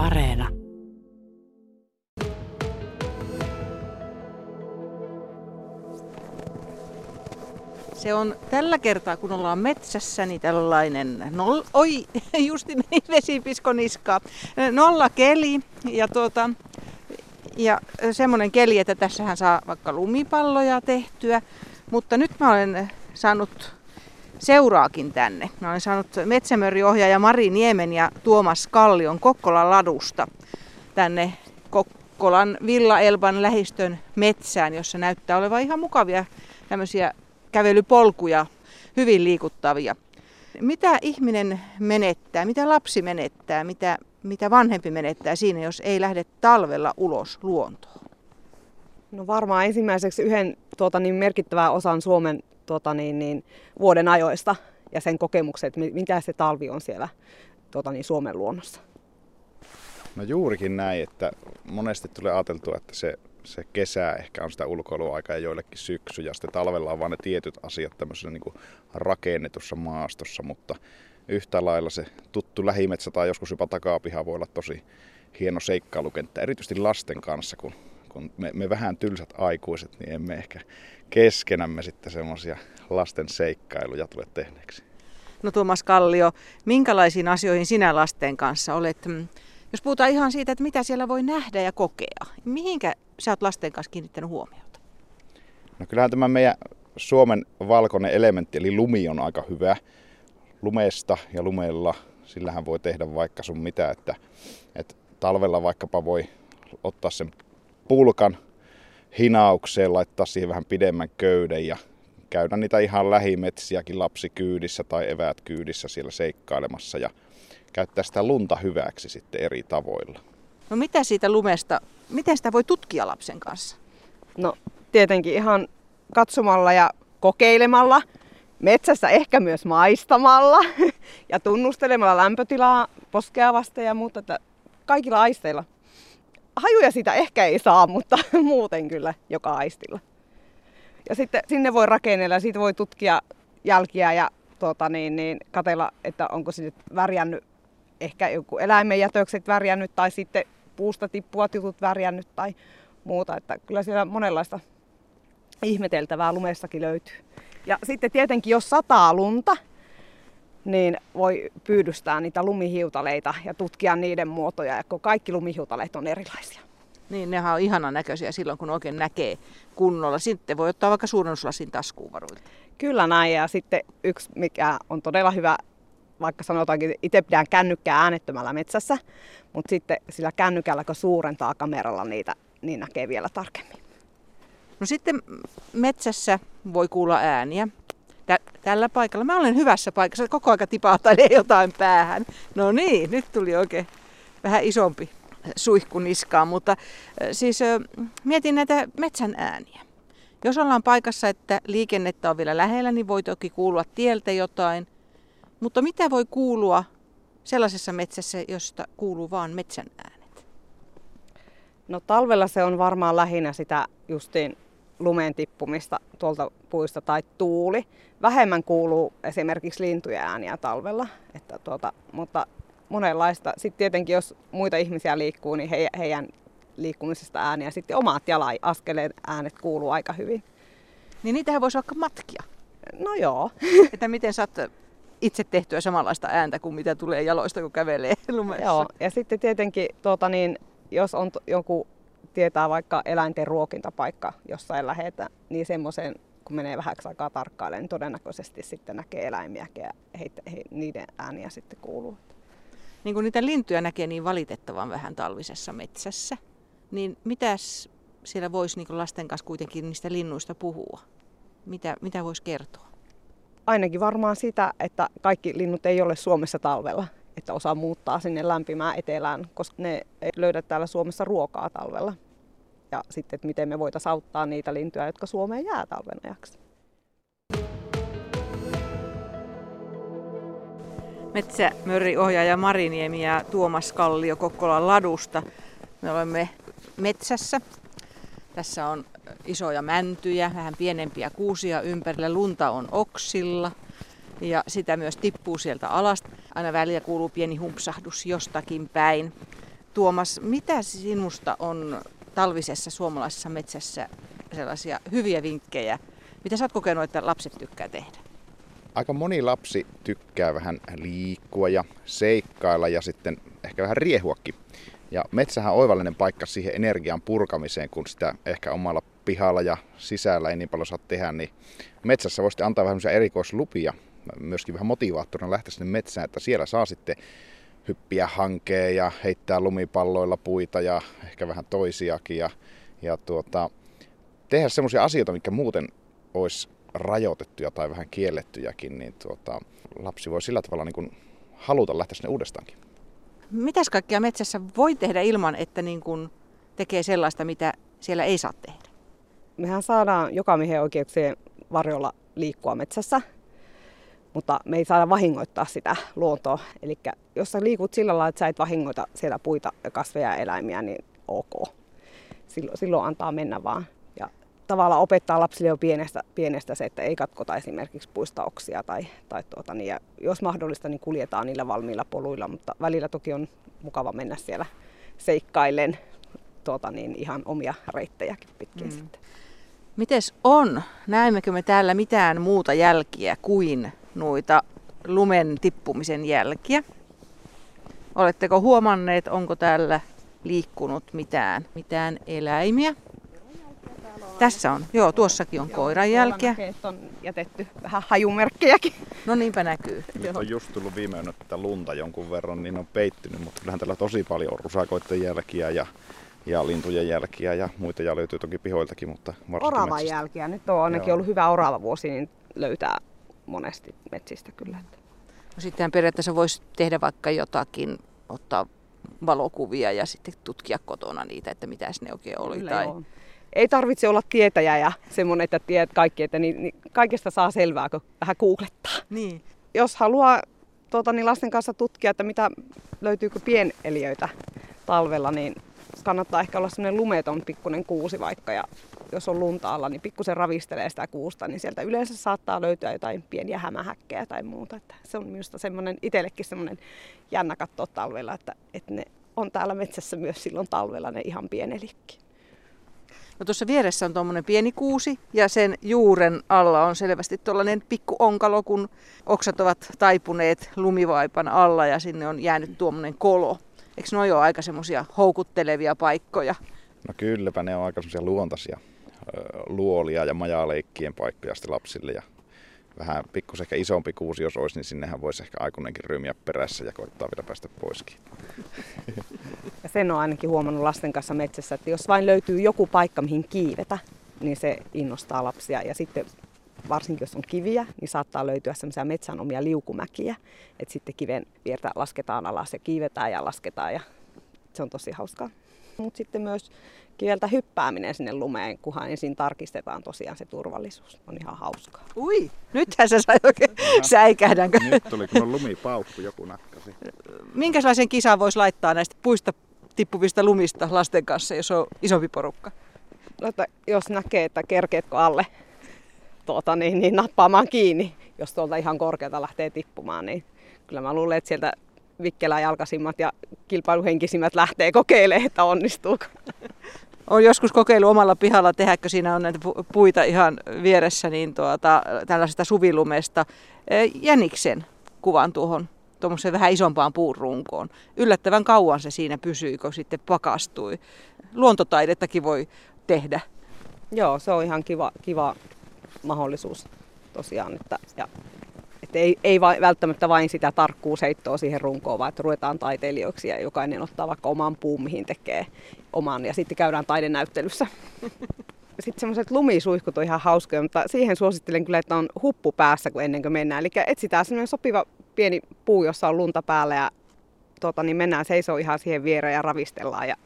Areena. Se on tällä kertaa, kun ollaan metsässä, niin tällainen, noll, oi, justi meni vesipisko niskaa, nolla keli ja, tuota, ja semmoinen keli, että tässähän saa vaikka lumipalloja tehtyä, mutta nyt mä olen saanut seuraakin tänne. Mä olen saanut metsämörriohjaaja Mari Niemen ja Tuomas Kallion Kokkolan ladusta tänne Kokkolan Villa-Elban lähistön metsään, jossa näyttää olevan ihan mukavia tämmöisiä kävelypolkuja, hyvin liikuttavia. Mitä ihminen menettää, mitä lapsi menettää, mitä, mitä vanhempi menettää siinä, jos ei lähde talvella ulos luontoon? No varmaan ensimmäiseksi yhden tuota, niin merkittävän osan Suomen tuota, niin, niin, vuoden ajoista ja sen kokemukset, mitä se talvi on siellä tuota, niin, Suomen luonnossa. No juurikin näin, että monesti tulee ajateltua, että se se kesä ehkä on sitä ulkoiluaikaa ja joillekin syksy ja sitten talvella on vain ne tietyt asiat tämmöisessä niin rakennetussa maastossa, mutta yhtä lailla se tuttu lähimetsä tai joskus jopa takapiha voi olla tosi hieno seikkailukenttä, erityisesti lasten kanssa, kun, kun me, me vähän tylsät aikuiset, niin emme ehkä keskenämme sitten semmoisia lasten seikkailuja tule tehneeksi. No Tuomas Kallio, minkälaisiin asioihin sinä lasten kanssa olet mm, jos puhutaan ihan siitä, että mitä siellä voi nähdä ja kokea, mihinkä sä oot lasten kanssa kiinnittänyt huomiota? No kyllähän tämä meidän Suomen valkoinen elementti, eli lumi on aika hyvä. Lumesta ja lumella, sillähän voi tehdä vaikka sun mitä, että, että talvella vaikkapa voi ottaa sen pulkan hinaukseen, laittaa siihen vähän pidemmän köyden ja käydä niitä ihan lähimetsiäkin lapsikyydissä tai evät kyydissä siellä seikkailemassa ja käyttää sitä lunta hyväksi sitten eri tavoilla. No mitä siitä lumesta, miten sitä voi tutkia lapsen kanssa? No tietenkin ihan katsomalla ja kokeilemalla, metsässä ehkä myös maistamalla ja tunnustelemalla lämpötilaa poskeavasta ja muuta, että kaikilla aisteilla. Hajuja sitä ehkä ei saa, mutta muuten kyllä joka aistilla. Ja sitten sinne voi rakennella ja siitä voi tutkia jälkiä ja tuota, niin, niin, katella, että onko sinne värjännyt ehkä joku eläimen jätökset värjännyt tai sitten puusta tippuvat jutut värjännyt tai muuta. Että kyllä siellä monenlaista ihmeteltävää lumessakin löytyy. Ja sitten tietenkin, jos sataa lunta, niin voi pyydystää niitä lumihiutaleita ja tutkia niiden muotoja, kun kaikki lumihiutaleet on erilaisia. Niin, nehän on ihana näköisiä silloin, kun oikein näkee kunnolla. Sitten voi ottaa vaikka suurennuslasin taskuun varuilta. Kyllä näin, ja sitten yksi, mikä on todella hyvä vaikka sanotaankin, itse pidän kännykkää äänettömällä metsässä, mutta sitten sillä kännykällä, kun suurentaa kameralla niitä, niin näkee vielä tarkemmin. No sitten metsässä voi kuulla ääniä. Tä- tällä paikalla, mä olen hyvässä paikassa, koko aika tipahtalee jotain päähän. No niin, nyt tuli oikein vähän isompi suihku niskaan, mutta siis mietin näitä metsän ääniä. Jos ollaan paikassa, että liikennettä on vielä lähellä, niin voi toki kuulua tieltä jotain – mutta mitä voi kuulua sellaisessa metsässä, josta kuuluu vain metsän äänet? No talvella se on varmaan lähinnä sitä justiin lumen tippumista tuolta puista tai tuuli. Vähemmän kuuluu esimerkiksi lintujen ääniä talvella, että tuota, mutta monenlaista. Sitten tietenkin jos muita ihmisiä liikkuu, niin he, heidän liikkumisesta ääniä sitten omat jala askeleen äänet kuuluu aika hyvin. Niin niitähän voisi vaikka matkia. No joo. että miten saat itse tehtyä samanlaista ääntä kuin mitä tulee jaloista, kun kävelee lumessa. Joo, ja sitten tietenkin, tuota niin, jos on joku tietää vaikka eläinten ruokintapaikka jossain lähetä, niin semmoisen kun menee vähäksi aikaa tarkkailemaan, niin todennäköisesti sitten näkee eläimiä ja heitä, he, niiden ääniä sitten kuuluu. Niin kun niitä lintuja näkee niin valitettavan vähän talvisessa metsässä, niin mitäs siellä voisi niin lasten kanssa kuitenkin niistä linnuista puhua? Mitä, mitä voisi kertoa? ainakin varmaan sitä, että kaikki linnut ei ole Suomessa talvella, että osa muuttaa sinne lämpimään etelään, koska ne ei löydä täällä Suomessa ruokaa talvella. Ja sitten, että miten me voitaisiin auttaa niitä lintuja, jotka Suomeen jää talven ajaksi. ohjaaja Mariniemi ja Tuomas Kallio Kokkolan ladusta. Me olemme metsässä. Tässä on isoja mäntyjä, vähän pienempiä kuusia ympärillä. Lunta on oksilla ja sitä myös tippuu sieltä alas. Aina välillä kuuluu pieni humpsahdus jostakin päin. Tuomas, mitä sinusta on talvisessa suomalaisessa metsässä sellaisia hyviä vinkkejä? Mitä sä oot kokenut, että lapset tykkää tehdä? Aika moni lapsi tykkää vähän liikkua ja seikkailla ja sitten ehkä vähän riehuakin. Ja metsähän on oivallinen paikka siihen energian purkamiseen, kun sitä ehkä omalla pihalla ja sisällä ei niin paljon saa tehdä, niin metsässä voisi antaa vähän erikoislupia, myöskin vähän motivaattorina lähteä sinne metsään, että siellä saa sitten hyppiä hankeen ja heittää lumipalloilla puita ja ehkä vähän toisiakin ja, ja tuota, tehdä semmoisia asioita, mikä muuten olisi rajoitettuja tai vähän kiellettyjäkin, niin tuota, lapsi voi sillä tavalla niin kuin haluta lähteä sinne uudestaankin. Mitäs kaikkea metsässä voi tehdä ilman, että niin kuin tekee sellaista, mitä siellä ei saa tehdä? Mehän saadaan joka miehen oikeuksien varjolla liikkua metsässä, mutta me ei saada vahingoittaa sitä luontoa. Eli jos sä liikut sillä lailla, että sä et vahingoita siellä puita, kasveja ja eläimiä, niin ok. Silloin, silloin antaa mennä vaan. Ja tavallaan opettaa lapsille jo pienestä, pienestä se, että ei katkota esimerkiksi puistauksia tai, tai tuota, niin, ja jos mahdollista, niin kuljetaan niillä valmiilla poluilla, mutta välillä toki on mukava mennä siellä seikkaillen tuota, niin ihan omia reittejäkin pitkin mm. sitten. Mites on? Näemmekö me täällä mitään muuta jälkiä kuin noita lumen tippumisen jälkiä? Oletteko huomanneet, onko täällä liikkunut mitään, mitään eläimiä? Tässä on, joo, tuossakin on koiran jälkiä. on jätetty vähän hajumerkkejäkin. No niinpä näkyy. Nyt on just tullut viime yönä tätä lunta jonkun verran, niin on peittynyt, mutta kyllähän täällä tosi paljon on rusakoiden jälkiä ja ja lintujen jälkiä ja muita ja löytyy toki pihoiltakin, mutta Oravan metsästä. jälkiä. Nyt on ainakin Joo. ollut hyvä orava vuosi, niin löytää monesti metsistä kyllä. No sitten periaatteessa voisi tehdä vaikka jotakin, ottaa valokuvia ja sitten tutkia kotona niitä, että mitä ne oikein oli. Kyllä tai... Joo. Ei tarvitse olla tietäjä ja semmoinen, että tiedät kaikki, että niin, niin kaikesta saa selvää, kun vähän googlettaa. Niin. Jos haluaa tuota, niin lasten kanssa tutkia, että mitä löytyykö pieneliöitä talvella, niin kannattaa ehkä olla semmoinen lumeton pikkunen kuusi vaikka ja jos on lunta alla, niin pikkusen ravistelee sitä kuusta, niin sieltä yleensä saattaa löytyä jotain pieniä hämähäkkejä tai muuta. Että se on minusta semmoinen itsellekin semmoinen jännä katsoa talvella, että, että ne on täällä metsässä myös silloin talvella ne ihan pienelikki. No tuossa vieressä on tuommoinen pieni kuusi ja sen juuren alla on selvästi tuollainen pikku onkalo, kun oksat ovat taipuneet lumivaipan alla ja sinne on jäänyt tuommoinen kolo. Eikö ne ole aika semmoisia houkuttelevia paikkoja? No kylläpä ne on aika semmoisia luontaisia luolia ja majaleikkien paikkoja sitten lapsille. Ja vähän pikkusen ehkä isompi kuusi, jos olisi, niin sinnehän voisi ehkä aikuinenkin ryhmiä perässä ja koittaa vielä päästä poiskin. Ja sen on ainakin huomannut lasten kanssa metsässä, että jos vain löytyy joku paikka, mihin kiivetä, niin se innostaa lapsia. Ja sitten varsinkin jos on kiviä, niin saattaa löytyä semmoisia metsän omia liukumäkiä. Että sitten kiven viertä lasketaan alas ja kiivetään ja lasketaan ja se on tosi hauskaa. Mutta sitten myös kieltä hyppääminen sinne lumeen, kunhan ensin tarkistetaan tosiaan se turvallisuus. On ihan hauskaa. Ui, nythän se sai oikein säikähdänkö. Nyt tuli kun lumipaukku, joku nakkasi. Minkälaisen kisan voisi laittaa näistä puista tippuvista lumista lasten kanssa, jos on isompi porukka? No, että jos näkee, että kerkeetkö alle tuota, niin, niin nappaamaan kiinni, jos tuolta ihan korkealta lähtee tippumaan, niin kyllä mä luulen, että sieltä vikkelää jalkasimmat ja kilpailuhenkisimmät lähtee kokeilemaan, että onnistuuko. Olen joskus kokeilu omalla pihalla tehdäkö siinä on näitä puita ihan vieressä, niin tuota, tällaisesta suvilumesta jäniksen kuvan tuohon tuommoiseen vähän isompaan puurunkoon. Yllättävän kauan se siinä pysyi, kun sitten pakastui. Luontotaidettakin voi tehdä. Joo, se on ihan kiva, kiva mahdollisuus tosiaan. Että, ja, että ei, ei va, välttämättä vain sitä tarkkuusheittoa siihen runkoon, vaan että ruvetaan taiteilijoiksi ja jokainen ottaa vaikka oman puun, mihin tekee oman ja sitten käydään taidenäyttelyssä. Sitten semmoiset lumisuihkut on ihan hauskoja, mutta siihen suosittelen kyllä, että on huppu päässä, kun ennen kuin mennään. Eli etsitään semmoinen sopiva pieni puu, jossa on lunta päällä ja tota, niin mennään seisoo ihan siihen viereen ja ravistellaan ja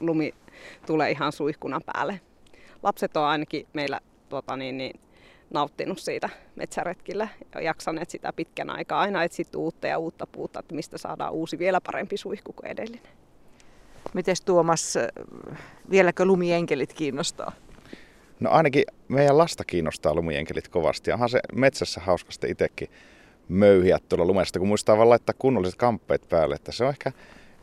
lumi tulee ihan suihkuna päälle. Lapset on ainakin meillä tuota, niin, niin, nauttinut siitä metsäretkillä ja jaksaneet sitä pitkän aikaa. Aina etsit uutta ja uutta puuta, että mistä saadaan uusi vielä parempi suihku kuin edellinen. Miten Tuomas, vieläkö lumienkelit kiinnostaa? No ainakin meidän lasta kiinnostaa lumienkelit kovasti. Ja onhan se metsässä hauska sitten itsekin möyhiä tuolla lumesta, kun muistaa vaan laittaa kunnolliset kamppeet päälle. Että se on ehkä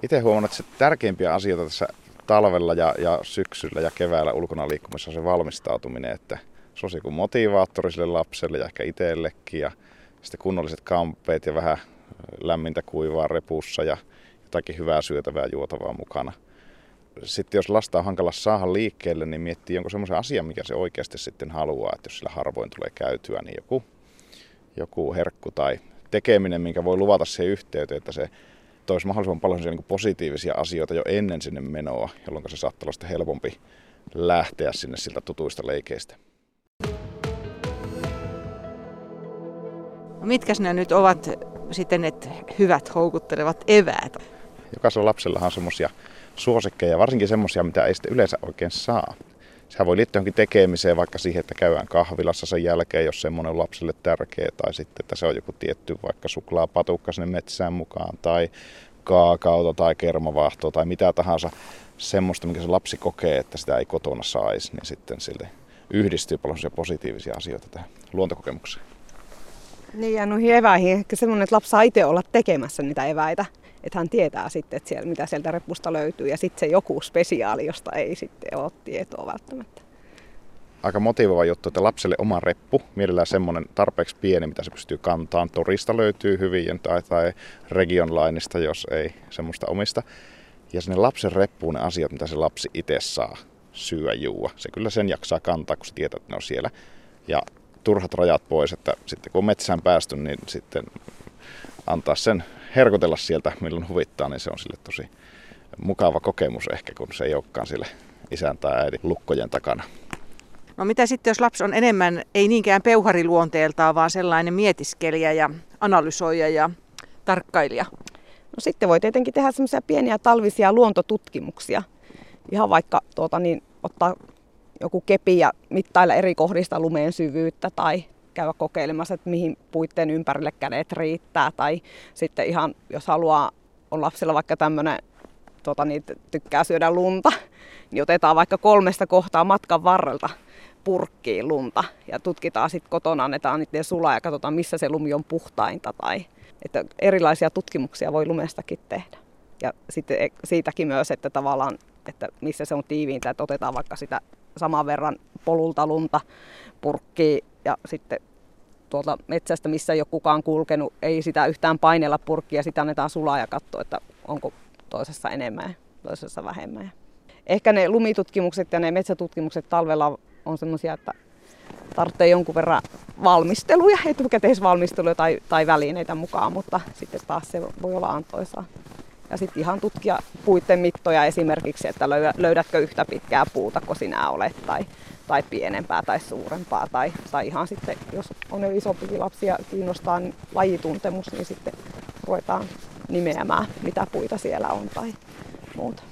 itse huomannut, että se tärkeimpiä asioita tässä talvella ja, ja syksyllä ja keväällä ulkona liikkumassa on se valmistautuminen, että se on joku motivaattori sille lapselle ja ehkä itsellekin ja sitten kunnolliset kampeet ja vähän lämmintä kuivaa repussa ja jotakin hyvää syötävää juotavaa mukana. Sitten jos lasta on hankala saada liikkeelle, niin miettii jonkun semmoisen asian, mikä se oikeasti sitten haluaa, että jos sillä harvoin tulee käytyä, niin joku, joku herkku tai tekeminen, minkä voi luvata siihen yhteyteen, että se toisi mahdollisimman paljon niin positiivisia asioita jo ennen sinne menoa, jolloin se saattaa olla helpompi lähteä sinne siltä tutuista leikeistä. No mitkä ne nyt ovat sitten ne hyvät houkuttelevat eväät? Jokaisella lapsella on semmoisia suosikkeja, varsinkin semmoisia, mitä ei sitten yleensä oikein saa. Sehän voi liittyä johonkin tekemiseen, vaikka siihen, että käydään kahvilassa sen jälkeen, jos semmoinen on lapselle tärkeä, tai sitten, että se on joku tietty vaikka suklaapatukka sinne metsään mukaan, tai kaakauta tai kermavahtoa tai mitä tahansa semmoista, mikä se lapsi kokee, että sitä ei kotona saisi, niin sitten sille yhdistyy paljon positiivisia asioita tähän luontokokemukseen. Niin ja noihin eväihin ehkä semmoinen, että lapsi saa itse olla tekemässä niitä eväitä. Että hän tietää sitten, että siellä, mitä sieltä repusta löytyy ja sitten se joku spesiaali, josta ei sitten ole tietoa välttämättä. Aika motivoiva juttu, että lapselle oma reppu, mielellään semmoinen tarpeeksi pieni, mitä se pystyy kantamaan. Torista löytyy hyvin tai, tai regionlainista, jos ei semmoista omista. Ja sinne lapsen reppuun ne asiat, mitä se lapsi itse saa syödä juua. Se kyllä sen jaksaa kantaa, kun se tietää, että ne on siellä. Ja turhat rajat pois, että sitten kun on metsään päästy, niin sitten antaa sen herkotella sieltä, milloin huvittaa, niin se on sille tosi mukava kokemus ehkä, kun se ei olekaan sille isän tai äidin lukkojen takana. No mitä sitten, jos lapsi on enemmän, ei niinkään peuhariluonteeltaan, vaan sellainen mietiskelijä ja analysoija ja tarkkailija? No sitten voi tietenkin tehdä semmoisia pieniä talvisia luontotutkimuksia. Ihan vaikka tuota, niin, ottaa joku kepi ja mittailla eri kohdista lumeen syvyyttä tai käydä kokeilemassa, että mihin puitteen ympärille kädet riittää. Tai sitten ihan, jos haluaa, on lapsella vaikka tämmöinen, tota, niin tykkää syödä lunta, niin otetaan vaikka kolmesta kohtaa matkan varrelta purkkiin lunta ja tutkitaan sitten kotona, annetaan niiden sulaa ja katsotaan, missä se lumi on puhtainta. Tai, että erilaisia tutkimuksia voi lumestakin tehdä. Ja sitten e, siitäkin myös, että tavallaan, että missä se on tiiviintä, että otetaan vaikka sitä saman verran polulta lunta purkkiin ja sitten tuolta metsästä, missä ei ole kukaan kulkenut, ei sitä yhtään painella purkkia, sitä annetaan sulaa ja katsoa, että onko toisessa enemmän ja toisessa vähemmän. Ehkä ne lumitutkimukset ja ne metsätutkimukset talvella on semmoisia, että tarvitsee jonkun verran valmisteluja, etukäteisvalmisteluja tai, tai välineitä mukaan, mutta sitten taas se voi olla antoisaa. Ja sitten ihan tutkia puitten mittoja esimerkiksi, että löydätkö yhtä pitkää puuta kuin sinä olet, tai, tai pienempää tai suurempaa. Tai, tai ihan sitten, jos on jo isompi lapsi ja kiinnostaa niin lajituntemus, niin sitten ruvetaan nimeämään, mitä puita siellä on tai muuta.